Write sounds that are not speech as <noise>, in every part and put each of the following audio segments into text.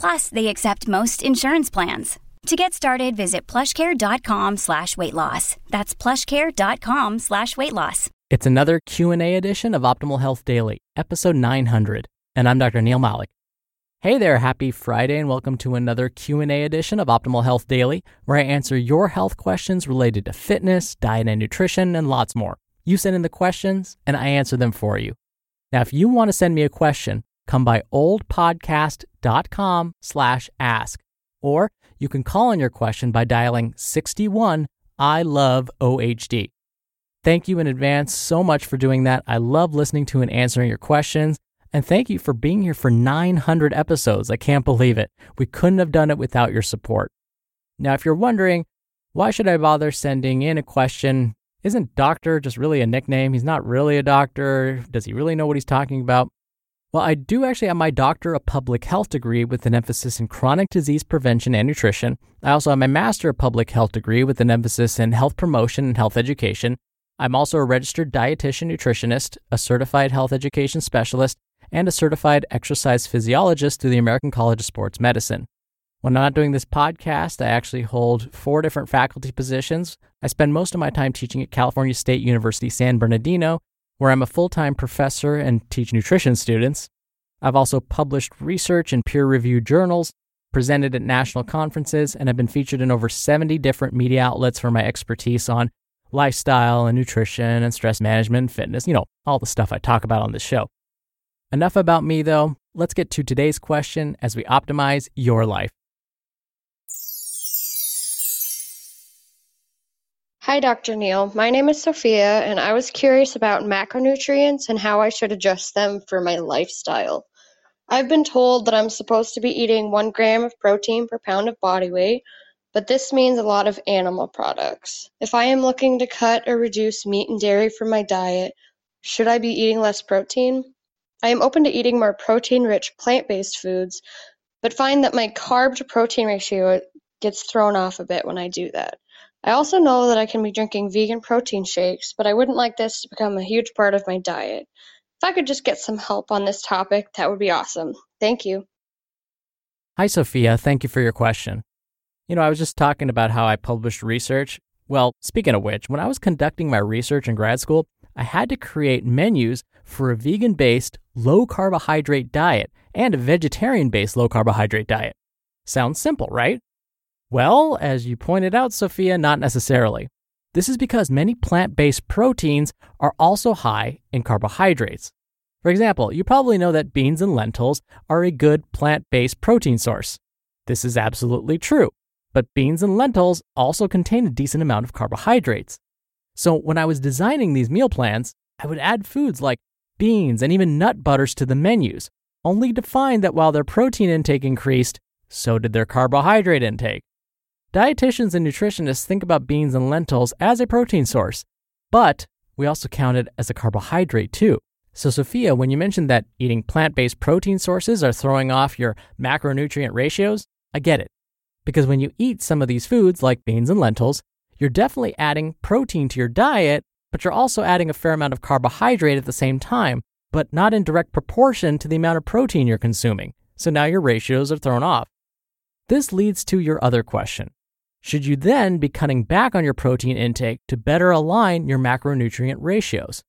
Plus, they accept most insurance plans. To get started, visit plushcare.com slash weight loss. That's plushcare.com slash weight loss. It's another Q&A edition of Optimal Health Daily, episode 900, and I'm Dr. Neal Malik. Hey there, happy Friday and welcome to another Q&A edition of Optimal Health Daily, where I answer your health questions related to fitness, diet and nutrition, and lots more. You send in the questions and I answer them for you. Now, if you want to send me a question, come by oldpodcast.com slash ask, or you can call in your question by dialing 61 I love OHD. Thank you in advance so much for doing that. I love listening to and answering your questions. And thank you for being here for 900 episodes. I can't believe it. We couldn't have done it without your support. Now, if you're wondering, why should I bother sending in a question? Isn't doctor just really a nickname? He's not really a doctor. Does he really know what he's talking about? Well, I do actually have my Doctor of Public Health degree with an emphasis in chronic disease prevention and nutrition. I also have my Master of Public Health degree with an emphasis in health promotion and health education. I'm also a registered dietitian nutritionist, a certified health education specialist, and a certified exercise physiologist through the American College of Sports Medicine. When I'm not doing this podcast, I actually hold four different faculty positions. I spend most of my time teaching at California State University San Bernardino, where I'm a full time professor and teach nutrition students. I've also published research in peer reviewed journals, presented at national conferences, and have been featured in over 70 different media outlets for my expertise on lifestyle and nutrition and stress management and fitness, you know, all the stuff I talk about on this show. Enough about me, though. Let's get to today's question as we optimize your life. Hi, Dr. Neal. My name is Sophia, and I was curious about macronutrients and how I should adjust them for my lifestyle. I've been told that I'm supposed to be eating one gram of protein per pound of body weight, but this means a lot of animal products. If I am looking to cut or reduce meat and dairy from my diet, should I be eating less protein? I am open to eating more protein-rich plant-based foods, but find that my carb to protein ratio gets thrown off a bit when I do that. I also know that I can be drinking vegan protein shakes, but I wouldn't like this to become a huge part of my diet. If I could just get some help on this topic, that would be awesome. Thank you. Hi, Sophia. Thank you for your question. You know, I was just talking about how I published research. Well, speaking of which, when I was conducting my research in grad school, I had to create menus for a vegan based, low carbohydrate diet and a vegetarian based low carbohydrate diet. Sounds simple, right? Well, as you pointed out, Sophia, not necessarily. This is because many plant based proteins are also high in carbohydrates. For example, you probably know that beans and lentils are a good plant based protein source. This is absolutely true, but beans and lentils also contain a decent amount of carbohydrates. So when I was designing these meal plans, I would add foods like beans and even nut butters to the menus, only to find that while their protein intake increased, so did their carbohydrate intake. Dietitians and nutritionists think about beans and lentils as a protein source, but we also count it as a carbohydrate too. So, Sophia, when you mentioned that eating plant based protein sources are throwing off your macronutrient ratios, I get it. Because when you eat some of these foods, like beans and lentils, you're definitely adding protein to your diet, but you're also adding a fair amount of carbohydrate at the same time, but not in direct proportion to the amount of protein you're consuming. So now your ratios are thrown off. This leads to your other question should you then be cutting back on your protein intake to better align your macronutrient ratios?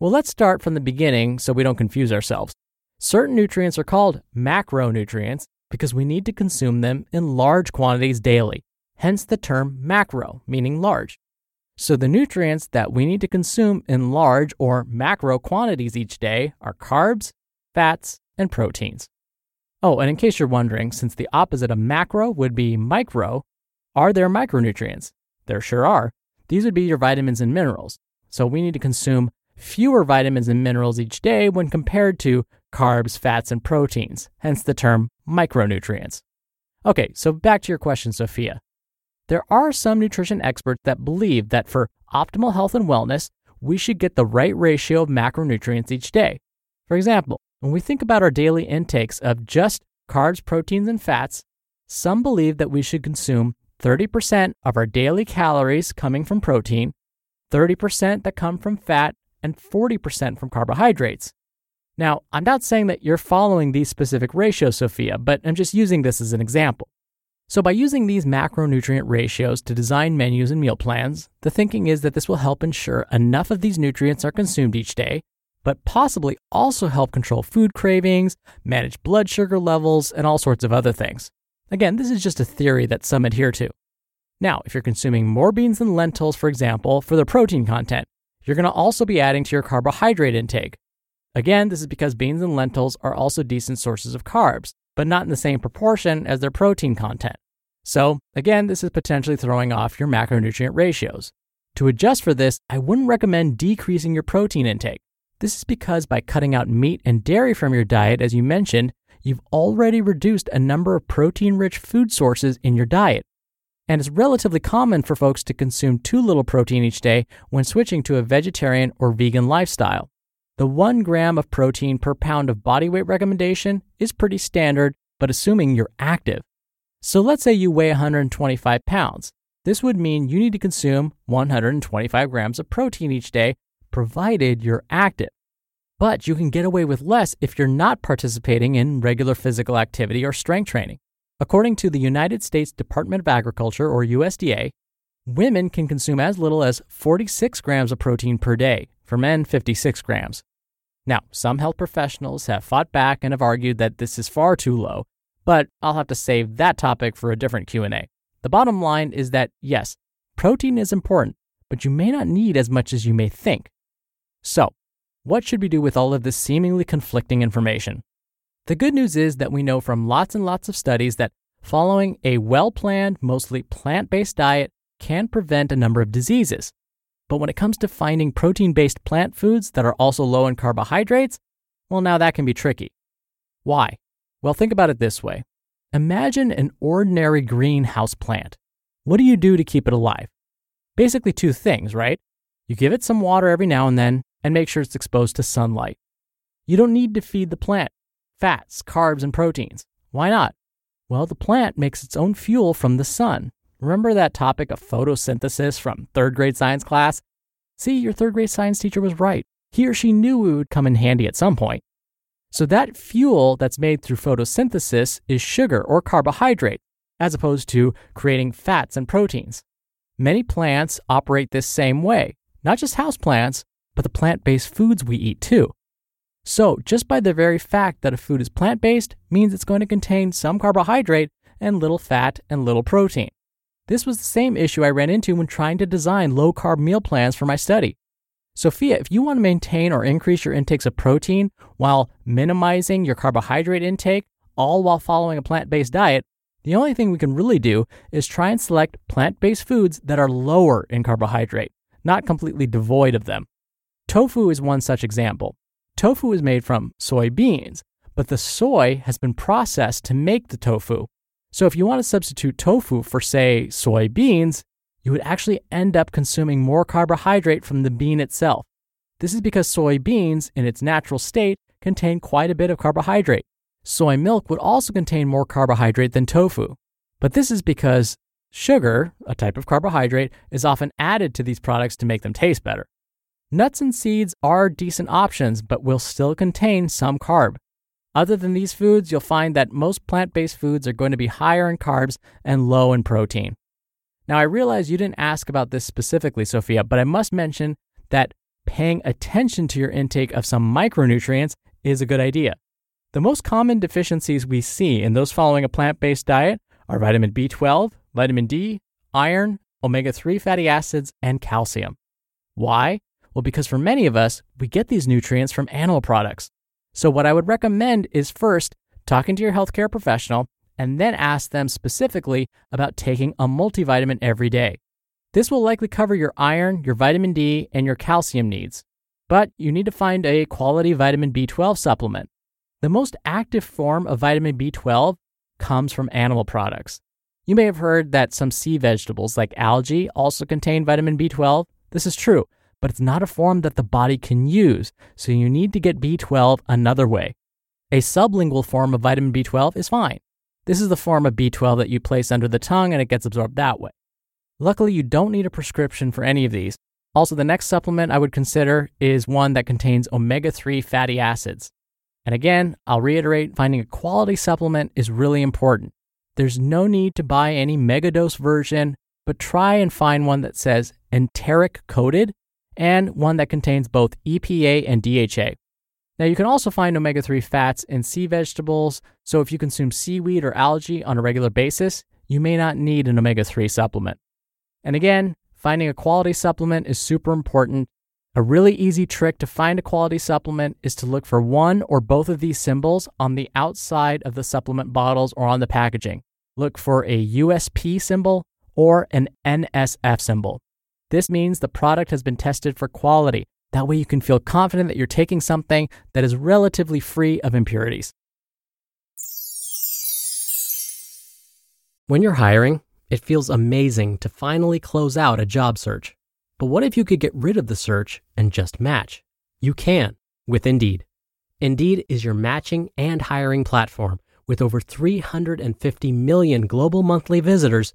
Well, let's start from the beginning so we don't confuse ourselves. Certain nutrients are called macronutrients because we need to consume them in large quantities daily, hence the term macro, meaning large. So, the nutrients that we need to consume in large or macro quantities each day are carbs, fats, and proteins. Oh, and in case you're wondering, since the opposite of macro would be micro, are there micronutrients? There sure are. These would be your vitamins and minerals. So, we need to consume fewer vitamins and minerals each day when compared to carbs, fats, and proteins, hence the term micronutrients. Okay, so back to your question, Sophia. There are some nutrition experts that believe that for optimal health and wellness, we should get the right ratio of macronutrients each day. For example, when we think about our daily intakes of just carbs, proteins, and fats, some believe that we should consume 30% of our daily calories coming from protein, 30% that come from fat, and 40% from carbohydrates. Now, I'm not saying that you're following these specific ratios, Sophia, but I'm just using this as an example. So, by using these macronutrient ratios to design menus and meal plans, the thinking is that this will help ensure enough of these nutrients are consumed each day, but possibly also help control food cravings, manage blood sugar levels, and all sorts of other things. Again, this is just a theory that some adhere to. Now, if you're consuming more beans and lentils, for example, for their protein content, you're going to also be adding to your carbohydrate intake. Again, this is because beans and lentils are also decent sources of carbs, but not in the same proportion as their protein content. So, again, this is potentially throwing off your macronutrient ratios. To adjust for this, I wouldn't recommend decreasing your protein intake. This is because by cutting out meat and dairy from your diet, as you mentioned, you've already reduced a number of protein rich food sources in your diet. And it's relatively common for folks to consume too little protein each day when switching to a vegetarian or vegan lifestyle. The 1 gram of protein per pound of body weight recommendation is pretty standard, but assuming you're active. So let's say you weigh 125 pounds. This would mean you need to consume 125 grams of protein each day, provided you're active. But you can get away with less if you're not participating in regular physical activity or strength training. According to the United States Department of Agriculture, or USDA, women can consume as little as 46 grams of protein per day, for men 56 grams. Now, some health professionals have fought back and have argued that this is far too low, but I'll have to save that topic for a different Q&A. The bottom line is that yes, protein is important, but you may not need as much as you may think. So, what should we do with all of this seemingly conflicting information? The good news is that we know from lots and lots of studies that following a well planned, mostly plant based diet can prevent a number of diseases. But when it comes to finding protein based plant foods that are also low in carbohydrates, well, now that can be tricky. Why? Well, think about it this way Imagine an ordinary greenhouse plant. What do you do to keep it alive? Basically, two things, right? You give it some water every now and then and make sure it's exposed to sunlight. You don't need to feed the plant fats, carbs, and proteins. Why not? Well, the plant makes its own fuel from the sun, Remember that topic of photosynthesis from third grade science class? See, your third grade science teacher was right. He or she knew it would come in handy at some point. So, that fuel that's made through photosynthesis is sugar or carbohydrate, as opposed to creating fats and proteins. Many plants operate this same way, not just houseplants, but the plant based foods we eat too. So, just by the very fact that a food is plant based means it's going to contain some carbohydrate and little fat and little protein. This was the same issue I ran into when trying to design low carb meal plans for my study. Sophia, if you want to maintain or increase your intakes of protein while minimizing your carbohydrate intake, all while following a plant based diet, the only thing we can really do is try and select plant based foods that are lower in carbohydrate, not completely devoid of them. Tofu is one such example. Tofu is made from soybeans, but the soy has been processed to make the tofu, so if you want to substitute tofu for, say, soybeans, you would actually end up consuming more carbohydrate from the bean itself. This is because soybeans, in its natural state, contain quite a bit of carbohydrate. Soy milk would also contain more carbohydrate than tofu. But this is because sugar, a type of carbohydrate, is often added to these products to make them taste better. Nuts and seeds are decent options, but will still contain some carb. Other than these foods, you'll find that most plant based foods are going to be higher in carbs and low in protein. Now, I realize you didn't ask about this specifically, Sophia, but I must mention that paying attention to your intake of some micronutrients is a good idea. The most common deficiencies we see in those following a plant based diet are vitamin B12, vitamin D, iron, omega 3 fatty acids, and calcium. Why? Well, because for many of us, we get these nutrients from animal products. So, what I would recommend is first talking to your healthcare professional and then ask them specifically about taking a multivitamin every day. This will likely cover your iron, your vitamin D, and your calcium needs. But you need to find a quality vitamin B12 supplement. The most active form of vitamin B12 comes from animal products. You may have heard that some sea vegetables like algae also contain vitamin B12. This is true, but it's not a form that the body can use, so you need to get B12 another way. A sublingual form of vitamin B12 is fine. This is the form of B12 that you place under the tongue and it gets absorbed that way. Luckily, you don't need a prescription for any of these. Also, the next supplement I would consider is one that contains omega 3 fatty acids. And again, I'll reiterate finding a quality supplement is really important. There's no need to buy any megadose version, but try and find one that says enteric coated and one that contains both EPA and DHA. Now, you can also find omega 3 fats in sea vegetables, so if you consume seaweed or algae on a regular basis, you may not need an omega 3 supplement. And again, finding a quality supplement is super important. A really easy trick to find a quality supplement is to look for one or both of these symbols on the outside of the supplement bottles or on the packaging. Look for a USP symbol or an NSF symbol. This means the product has been tested for quality. That way, you can feel confident that you're taking something that is relatively free of impurities. When you're hiring, it feels amazing to finally close out a job search. But what if you could get rid of the search and just match? You can with Indeed. Indeed is your matching and hiring platform with over 350 million global monthly visitors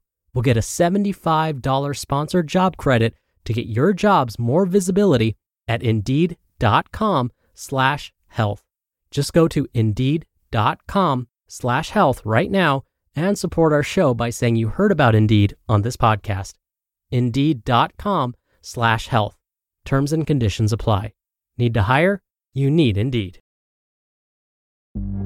will get a $75 sponsored job credit to get your jobs more visibility at indeed.com slash health. Just go to indeed.com slash health right now and support our show by saying you heard about Indeed on this podcast. Indeed.com slash health. Terms and conditions apply. Need to hire? You need Indeed.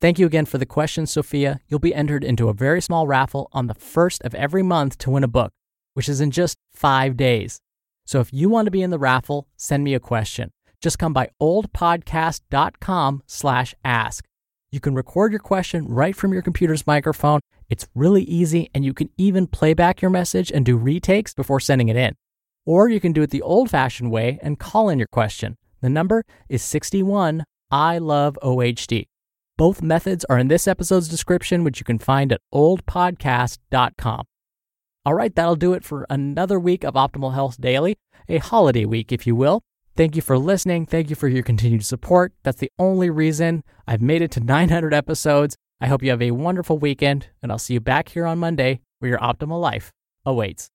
Thank you again for the question, Sophia. You'll be entered into a very small raffle on the first of every month to win a book, which is in just five days. So if you want to be in the raffle, send me a question. Just come by oldpodcast.com slash ask. You can record your question right from your computer's microphone. It's really easy, and you can even play back your message and do retakes before sending it in. Or you can do it the old fashioned way and call in your question. The number is 61 I love OHD. Both methods are in this episode's description, which you can find at oldpodcast.com. All right, that'll do it for another week of Optimal Health Daily, a holiday week, if you will. Thank you for listening. Thank you for your continued support. That's the only reason I've made it to <laughs> 900 episodes. I hope you have a wonderful weekend, and I'll see you back here on Monday where your optimal life awaits.